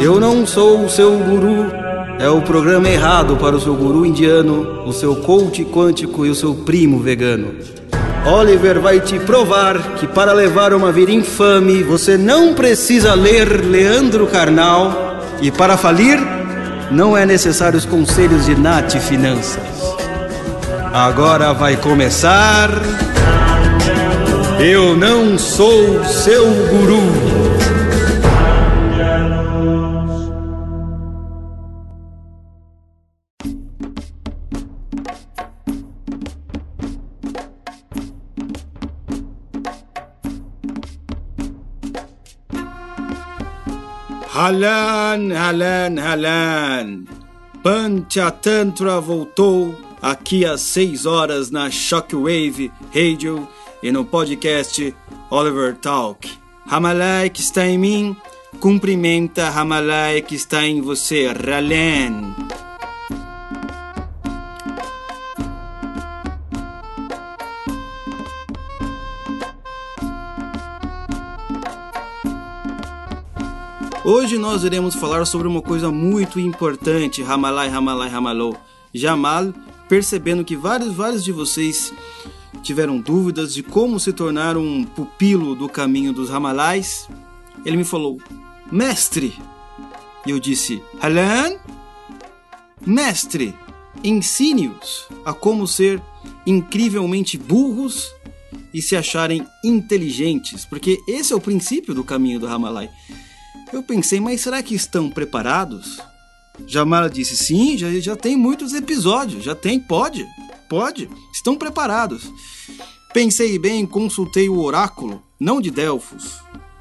Eu não sou o seu guru. É o programa errado para o seu guru indiano, o seu coach quântico e o seu primo vegano. Oliver vai te provar que para levar uma vida infame você não precisa ler Leandro Carnal e para falir não é necessário os conselhos de Nath Finanças. Agora vai começar. Eu não sou seu guru. Halan, halan, halan. Panchatantra voltou aqui às 6 horas na Shockwave Radio e no podcast Oliver Talk. Ramalai que está em mim, cumprimenta Ramalai que está em você, Ralen. Hoje nós iremos falar sobre uma coisa muito importante, Ramalai, Ramalai, Ramalou. Jamal, percebendo que vários, vários de vocês tiveram dúvidas de como se tornar um pupilo do caminho dos Ramalais, ele me falou, mestre. E eu disse, Halan, mestre, ensine-os a como ser incrivelmente burros e se acharem inteligentes, porque esse é o princípio do caminho do Ramalai. Eu pensei, mas será que estão preparados? Jamala disse, sim, já, já tem muitos episódios, já tem, pode, pode, estão preparados. Pensei bem, consultei o oráculo, não de Delfos,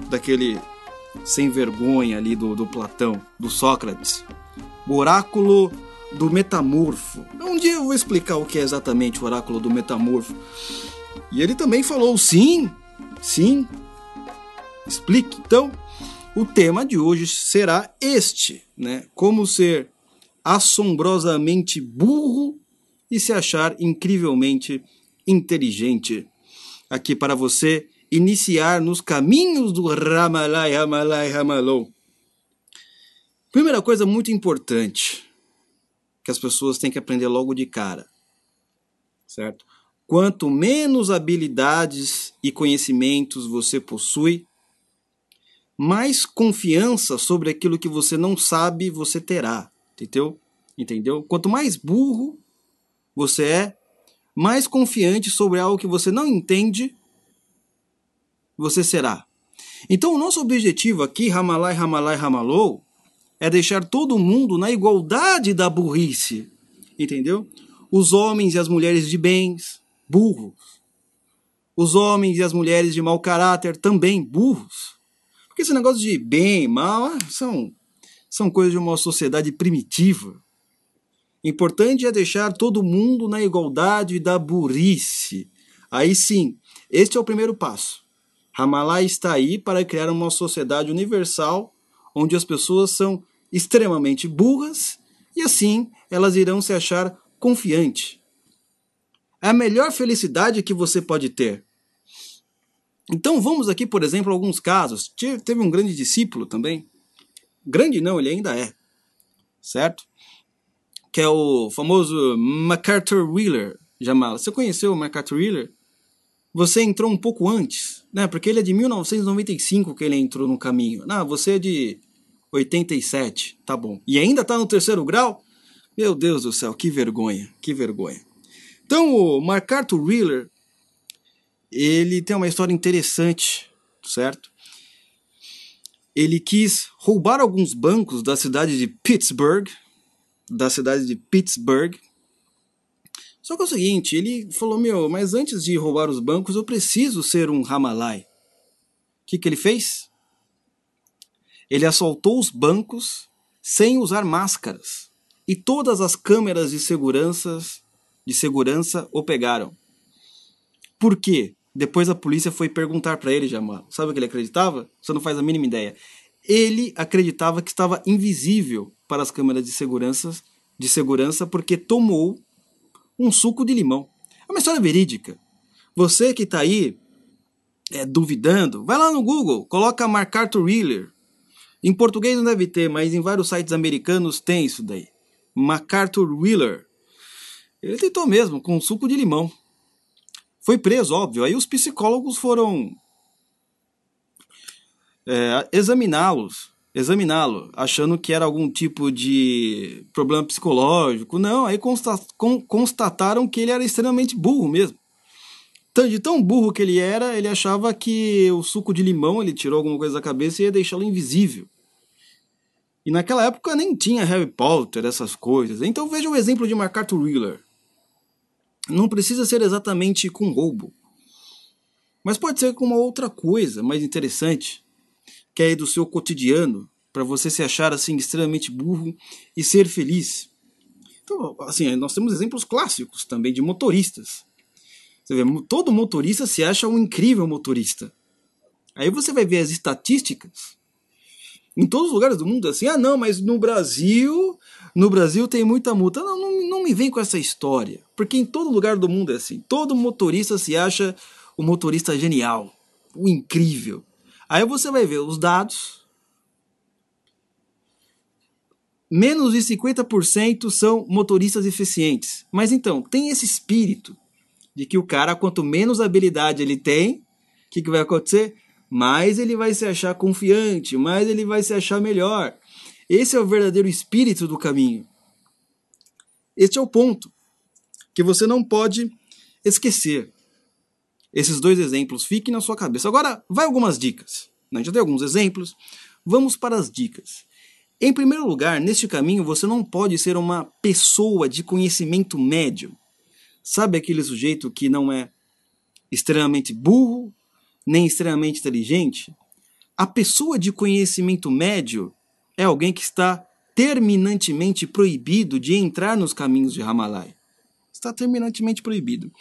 daquele sem vergonha ali do, do Platão, do Sócrates. O oráculo do metamorfo. Um dia eu vou explicar o que é exatamente o oráculo do metamorfo. E ele também falou, sim, sim. Explique. Então, o tema de hoje será este, né? Como ser assombrosamente burro e se achar incrivelmente inteligente. Aqui para você iniciar nos caminhos do Ramalai, Ramalai, Ramalou. Primeira coisa muito importante que as pessoas têm que aprender logo de cara, certo? Quanto menos habilidades e conhecimentos você possui, mais confiança sobre aquilo que você não sabe você terá, entendeu? Entendeu? Quanto mais burro você é, mais confiante sobre algo que você não entende você será. Então, o nosso objetivo aqui, Ramalai, Ramalai, Ramalou, é deixar todo mundo na igualdade da burrice, entendeu? Os homens e as mulheres de bens, burros. Os homens e as mulheres de mau caráter, também burros. Porque esse negócio de bem, mal, ah, são, são coisas de uma sociedade primitiva. Importante é deixar todo mundo na igualdade da burrice. Aí sim, este é o primeiro passo. Ramallah está aí para criar uma sociedade universal onde as pessoas são extremamente burras e assim elas irão se achar confiantes. É a melhor felicidade que você pode ter. Então vamos aqui, por exemplo, alguns casos. Teve um grande discípulo também. Grande não, ele ainda é. Certo? Que é o famoso MacArthur Wheeler. Jamal. Você conheceu o MacArthur Wheeler? Você entrou um pouco antes, né? Porque ele é de 1995 que ele entrou no caminho. Não, você é de 87, tá bom. E ainda tá no terceiro grau? Meu Deus do céu, que vergonha, que vergonha. Então o MacArthur Wheeler ele tem uma história interessante, certo? Ele quis roubar alguns bancos da cidade de Pittsburgh, da cidade de Pittsburgh. Só que é o seguinte, ele falou, meu, mas antes de roubar os bancos eu preciso ser um Ramalai. O que, que ele fez? Ele assaltou os bancos sem usar máscaras. E todas as câmeras de segurança, de segurança o pegaram. Por quê? Depois a polícia foi perguntar para ele, Jamal. Sabe o que ele acreditava? Você não faz a mínima ideia. Ele acreditava que estava invisível para as câmeras de segurança, de segurança porque tomou um suco de limão. É uma história verídica. Você que está aí é, duvidando, vai lá no Google, coloca MacArthur Wheeler. Em português não deve ter, mas em vários sites americanos tem isso daí. MacArthur Wheeler. Ele tentou mesmo, com suco de limão. Foi preso, óbvio. Aí os psicólogos foram é, examiná-los, examiná-lo, achando que era algum tipo de problema psicológico. Não, aí constataram que ele era extremamente burro mesmo. De tão burro que ele era, ele achava que o suco de limão, ele tirou alguma coisa da cabeça e ia deixá-lo invisível. E naquela época nem tinha Harry Potter, essas coisas. Então veja o exemplo de MacArthur Wheeler. Não precisa ser exatamente com roubo. Mas pode ser com uma outra coisa mais interessante, que é do seu cotidiano, para você se achar assim extremamente burro e ser feliz. Então, assim, nós temos exemplos clássicos também de motoristas. Você vê, todo motorista se acha um incrível motorista. Aí você vai ver as estatísticas. Em todos os lugares do mundo, assim, ah, não, mas no Brasil, no Brasil tem muita multa. Não, não, não me vem com essa história. Porque em todo lugar do mundo é assim. Todo motorista se acha o motorista genial, o incrível. Aí você vai ver os dados. Menos de 50% são motoristas eficientes. Mas então, tem esse espírito de que o cara, quanto menos habilidade ele tem, o que, que vai acontecer? Mais ele vai se achar confiante, mais ele vai se achar melhor. Esse é o verdadeiro espírito do caminho. Este é o ponto que você não pode esquecer. Esses dois exemplos fiquem na sua cabeça. Agora, vai algumas dicas. Gente já deu alguns exemplos. Vamos para as dicas. Em primeiro lugar, neste caminho você não pode ser uma pessoa de conhecimento médio. Sabe aquele sujeito que não é extremamente burro, nem extremamente inteligente? A pessoa de conhecimento médio é alguém que está terminantemente proibido de entrar nos caminhos de Ramalai. Está terminantemente proibido.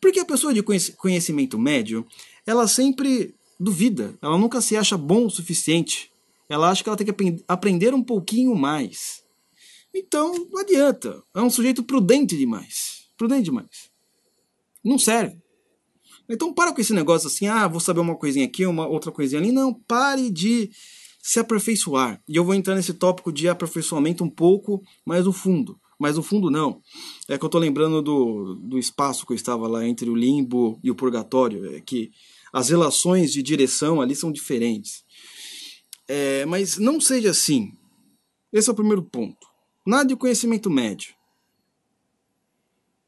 Porque a pessoa de conhecimento médio, ela sempre duvida, ela nunca se acha bom o suficiente. Ela acha que ela tem que aprender um pouquinho mais. Então, não adianta. É um sujeito prudente demais prudente demais. Não serve. Então para com esse negócio assim, ah, vou saber uma coisinha aqui, uma outra coisinha ali. Não, pare de se aperfeiçoar. E eu vou entrar nesse tópico de aperfeiçoamento um pouco mais no fundo. Mas no fundo não. É que eu tô lembrando do, do espaço que eu estava lá entre o limbo e o purgatório. É que as relações de direção ali são diferentes. É, mas não seja assim. Esse é o primeiro ponto. Nada de conhecimento médio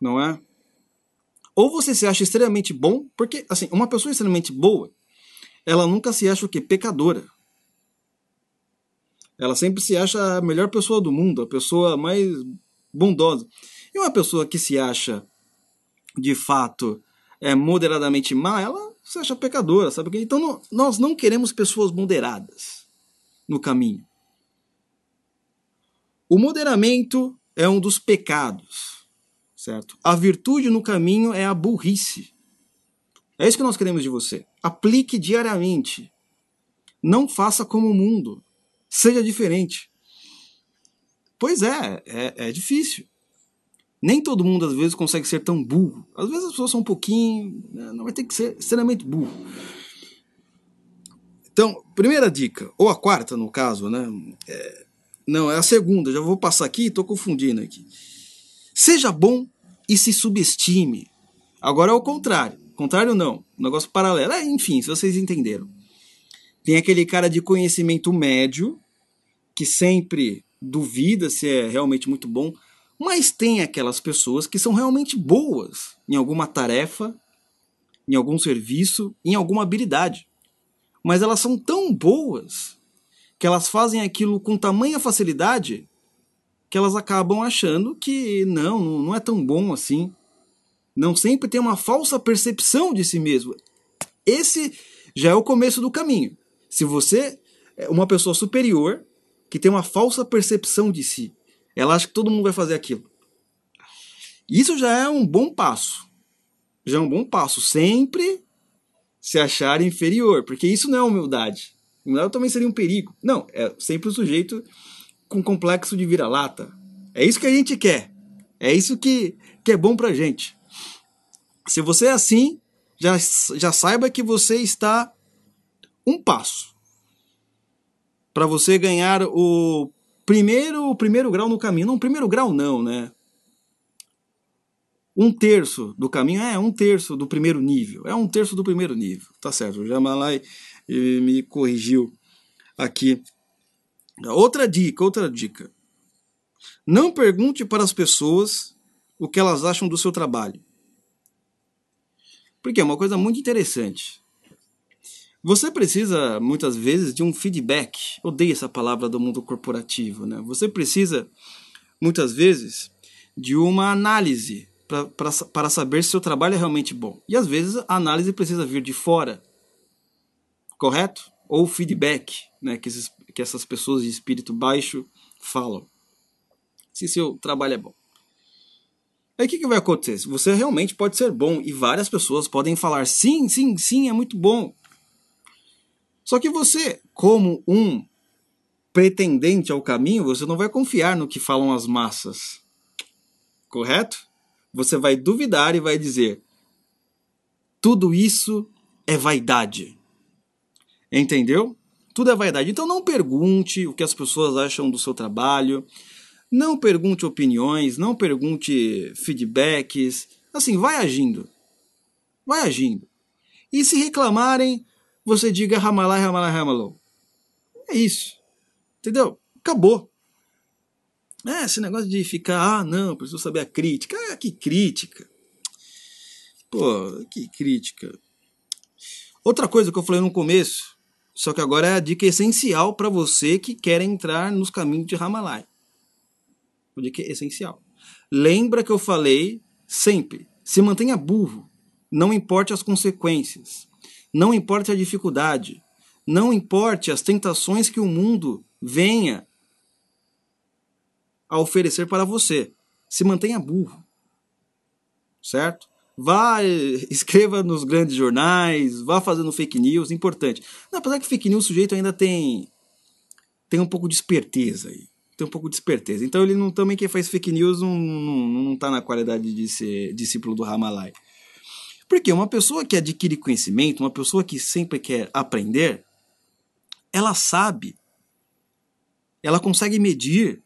não é? Ou você se acha extremamente bom, porque, assim, uma pessoa extremamente boa, ela nunca se acha o quê? Pecadora. Ela sempre se acha a melhor pessoa do mundo, a pessoa mais bondosa. E uma pessoa que se acha, de fato, é moderadamente má, ela se acha pecadora, sabe? Então não, nós não queremos pessoas moderadas no caminho. O moderamento é um dos pecados certo? A virtude no caminho é a burrice. É isso que nós queremos de você. Aplique diariamente. Não faça como o mundo. Seja diferente. Pois é, é, é difícil. Nem todo mundo às vezes consegue ser tão burro. Às vezes as pessoas são um pouquinho. Né, não vai ter que ser extremamente burro. Então, primeira dica, ou a quarta no caso, né? É, não, é a segunda, já vou passar aqui, estou confundindo aqui. Seja bom e se subestime. Agora é o contrário. Contrário não, um negócio paralelo. É, enfim, se vocês entenderam. Tem aquele cara de conhecimento médio que sempre duvida se é realmente muito bom, mas tem aquelas pessoas que são realmente boas em alguma tarefa, em algum serviço, em alguma habilidade. Mas elas são tão boas que elas fazem aquilo com tamanha facilidade que elas acabam achando que não, não é tão bom assim. Não sempre tem uma falsa percepção de si mesmo. Esse já é o começo do caminho. Se você é uma pessoa superior que tem uma falsa percepção de si, ela acha que todo mundo vai fazer aquilo. Isso já é um bom passo. Já é um bom passo. Sempre se achar inferior, porque isso não é humildade. Humildade também seria um perigo. Não, é sempre o sujeito com complexo de vira-lata. É isso que a gente quer. É isso que, que é bom pra gente. Se você é assim, já, já saiba que você está um passo. Para você ganhar o primeiro, o primeiro grau no caminho. Não, primeiro grau não, né? Um terço do caminho é um terço do primeiro nível. É um terço do primeiro nível. Tá certo. O Jamalai me corrigiu aqui. Outra dica, outra dica. Não pergunte para as pessoas o que elas acham do seu trabalho. Porque é uma coisa muito interessante. Você precisa, muitas vezes, de um feedback. Odeio essa palavra do mundo corporativo. Né? Você precisa, muitas vezes, de uma análise para saber se seu trabalho é realmente bom. E às vezes a análise precisa vir de fora. Correto? Ou feedback, né? que, esses, que essas pessoas de espírito baixo falam. Se seu trabalho é bom. Aí o que, que vai acontecer? Você realmente pode ser bom e várias pessoas podem falar sim, sim, sim, é muito bom. Só que você, como um pretendente ao caminho, você não vai confiar no que falam as massas. Correto? Você vai duvidar e vai dizer: tudo isso é vaidade. Entendeu? Tudo é vaidade. Então não pergunte o que as pessoas acham do seu trabalho. Não pergunte opiniões, não pergunte feedbacks. Assim, vai agindo. Vai agindo. E se reclamarem, você diga Ramalai, Ramalai, Ramalou. É isso. Entendeu? Acabou. É, esse negócio de ficar, ah, não, preciso saber a crítica. Ah, que crítica. Pô, que crítica. Outra coisa que eu falei no começo, só que agora é a dica essencial para você que quer entrar nos caminhos de Ramalai. Uma dica essencial. Lembra que eu falei sempre, se mantenha burro, não importe as consequências. Não importe a dificuldade, não importe as tentações que o mundo venha a oferecer para você. Se mantenha burro. Certo? Vá, escreva nos grandes jornais, vá fazendo fake news, importante. Não, apesar que fake news o sujeito ainda tem tem um pouco de esperteza aí. Tem um pouco de esperteza. Então ele não também quem faz fake news não, não, não tá na qualidade de ser discípulo do Ramalai. Porque uma pessoa que adquire conhecimento, uma pessoa que sempre quer aprender, ela sabe, ela consegue medir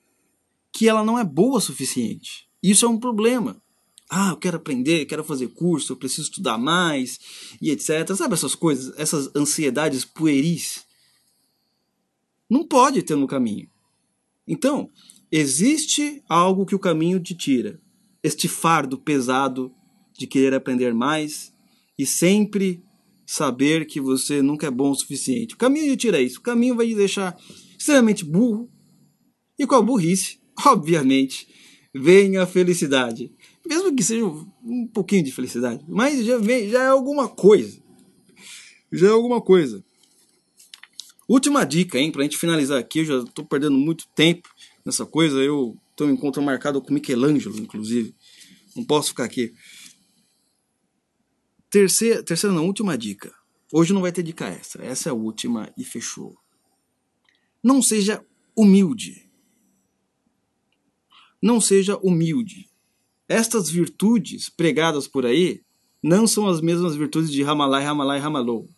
que ela não é boa o suficiente. Isso é um problema. Ah, eu quero aprender, quero fazer curso, eu preciso estudar mais e etc. Sabe essas coisas, essas ansiedades pueris? Não pode ter no caminho. Então, existe algo que o caminho te tira. Este fardo pesado de querer aprender mais e sempre saber que você nunca é bom o suficiente. O caminho de tira isso. O caminho vai te deixar extremamente burro. E com a burrice, obviamente, vem a felicidade. Mesmo que seja um pouquinho de felicidade. Mas já, vem, já é alguma coisa. Já é alguma coisa. Última dica, hein, pra gente finalizar aqui. Eu já tô perdendo muito tempo nessa coisa. Eu tenho um encontro marcado com Michelangelo, inclusive. Não posso ficar aqui. Terceira, terceira não, última dica. Hoje não vai ter dica extra. Essa é a última e fechou. Não seja humilde. Não seja humilde. Estas virtudes pregadas por aí não são as mesmas virtudes de Ramalai, Ramalai, Ramalou.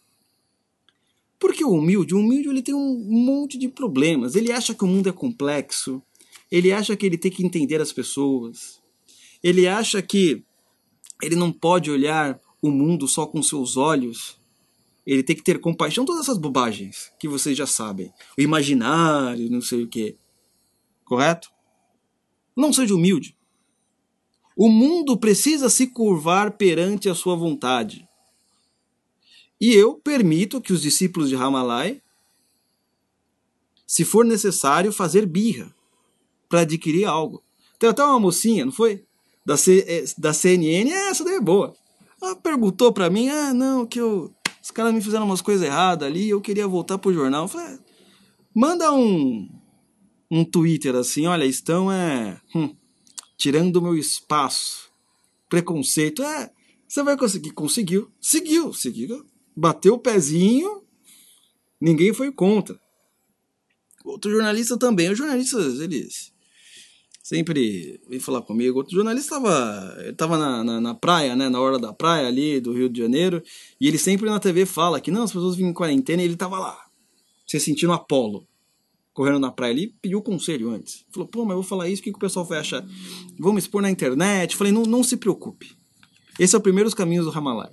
Porque o humilde, o humilde ele tem um monte de problemas. Ele acha que o mundo é complexo. Ele acha que ele tem que entender as pessoas. Ele acha que ele não pode olhar o mundo só com seus olhos. Ele tem que ter compaixão, todas essas bobagens que vocês já sabem. O imaginário, não sei o que. Correto? Não seja humilde. O mundo precisa se curvar perante a sua vontade. E eu permito que os discípulos de Ramalai, se for necessário, fazer birra para adquirir algo. Tem até uma mocinha, não foi? Da, C, eh, da CNN, essa daí é boa. Ela perguntou para mim, ah, não, que eu, os caras me fizeram umas coisas erradas ali, eu queria voltar pro jornal. Eu falei, manda um, um Twitter assim, olha, estão é, hum, tirando meu espaço, preconceito. É, você vai conseguir. Conseguiu, seguiu, seguiu, bateu o pezinho, ninguém foi contra. Outro jornalista também, os jornalistas, eles sempre vem falar comigo. Outro jornalista estava ele tava na, na, na, praia, né, na hora da praia ali do Rio de Janeiro, e ele sempre na TV fala que não, as pessoas vêm em quarentena e ele estava lá, se sentindo Apolo. correndo na praia ali, pediu conselho antes. Falou, pô, mas eu vou falar isso, o que, que o pessoal vai achar? Vamos expor na internet? Falei, não, não se preocupe. Esse é o primeiro dos caminhos do Ramalai.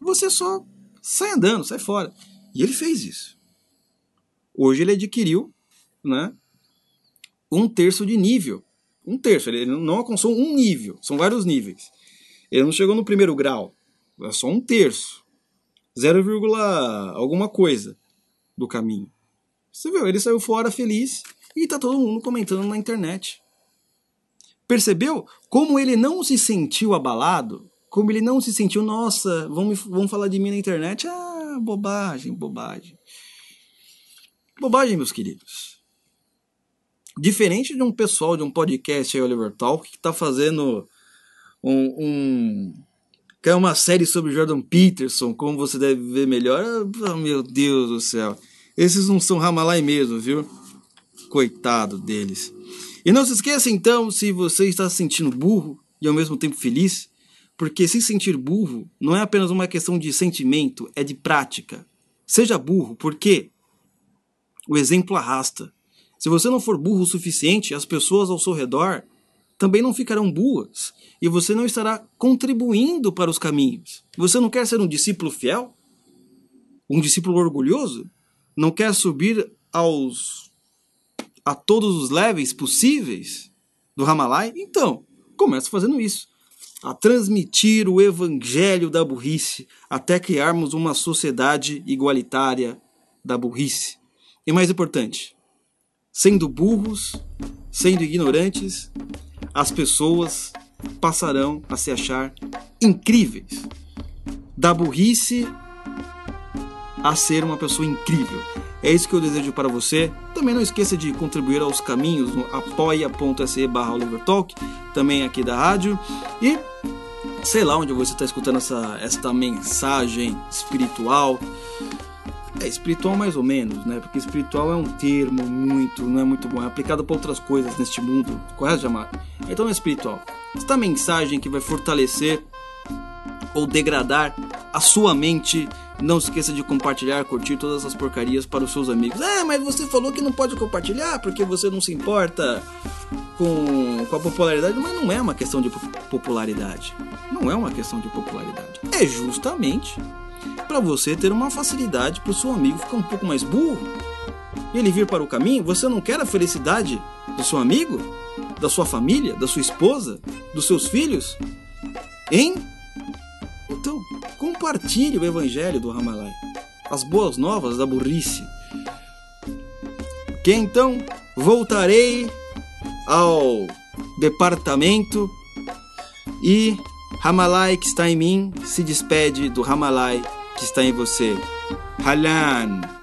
Você só sai andando, sai fora. E ele fez isso. Hoje ele adquiriu né, um terço de nível. Um terço, ele não alcançou um nível, são vários níveis. Ele não chegou no primeiro grau, é só um terço. 0, alguma coisa do caminho. Você viu, ele saiu fora feliz e tá todo mundo comentando na internet. Percebeu como ele não se sentiu abalado? Como ele não se sentiu, nossa, vamos, vamos falar de mim na internet? Ah, bobagem, bobagem. Bobagem, meus queridos. Diferente de um pessoal de um podcast aí, Oliver Talk, que está fazendo um, um que é uma série sobre Jordan Peterson, como você deve ver melhor. Oh, meu Deus do céu. Esses não são Ramalai mesmo, viu? Coitado deles. E não se esqueça então, se você está se sentindo burro e ao mesmo tempo feliz, porque se sentir burro não é apenas uma questão de sentimento, é de prática. Seja burro, porque o exemplo arrasta. Se você não for burro o suficiente, as pessoas ao seu redor também não ficarão burras e você não estará contribuindo para os caminhos. Você não quer ser um discípulo fiel? Um discípulo orgulhoso? Não quer subir aos a todos os levels possíveis do Ramalai? Então, comece fazendo isso. A transmitir o evangelho da burrice até criarmos uma sociedade igualitária da burrice. E mais importante, sendo burros, sendo ignorantes, as pessoas passarão a se achar incríveis. Da burrice a ser uma pessoa incrível. É isso que eu desejo para você. Também não esqueça de contribuir aos caminhos no apoia.se barra Talk, também aqui da rádio. E sei lá onde você está escutando essa, esta mensagem espiritual. É espiritual mais ou menos, né? Porque espiritual é um termo muito, não é muito bom, é aplicado para outras coisas neste mundo, correto, Jamar? Então é espiritual. Esta mensagem que vai fortalecer ou degradar a sua mente, não se esqueça de compartilhar, curtir todas essas porcarias para os seus amigos. Ah, mas você falou que não pode compartilhar porque você não se importa com, com a popularidade, mas não é uma questão de popularidade. Não é uma questão de popularidade. É justamente para você ter uma facilidade para o seu amigo ficar um pouco mais burro e ele vir para o caminho. Você não quer a felicidade do seu amigo, da sua família, da sua esposa, dos seus filhos? Hein? Então, compartilhe o evangelho do Ramalai, as boas novas da burrice. Que então voltarei ao departamento e Ramalai que está em mim se despede do Ramalai que está em você. Halan.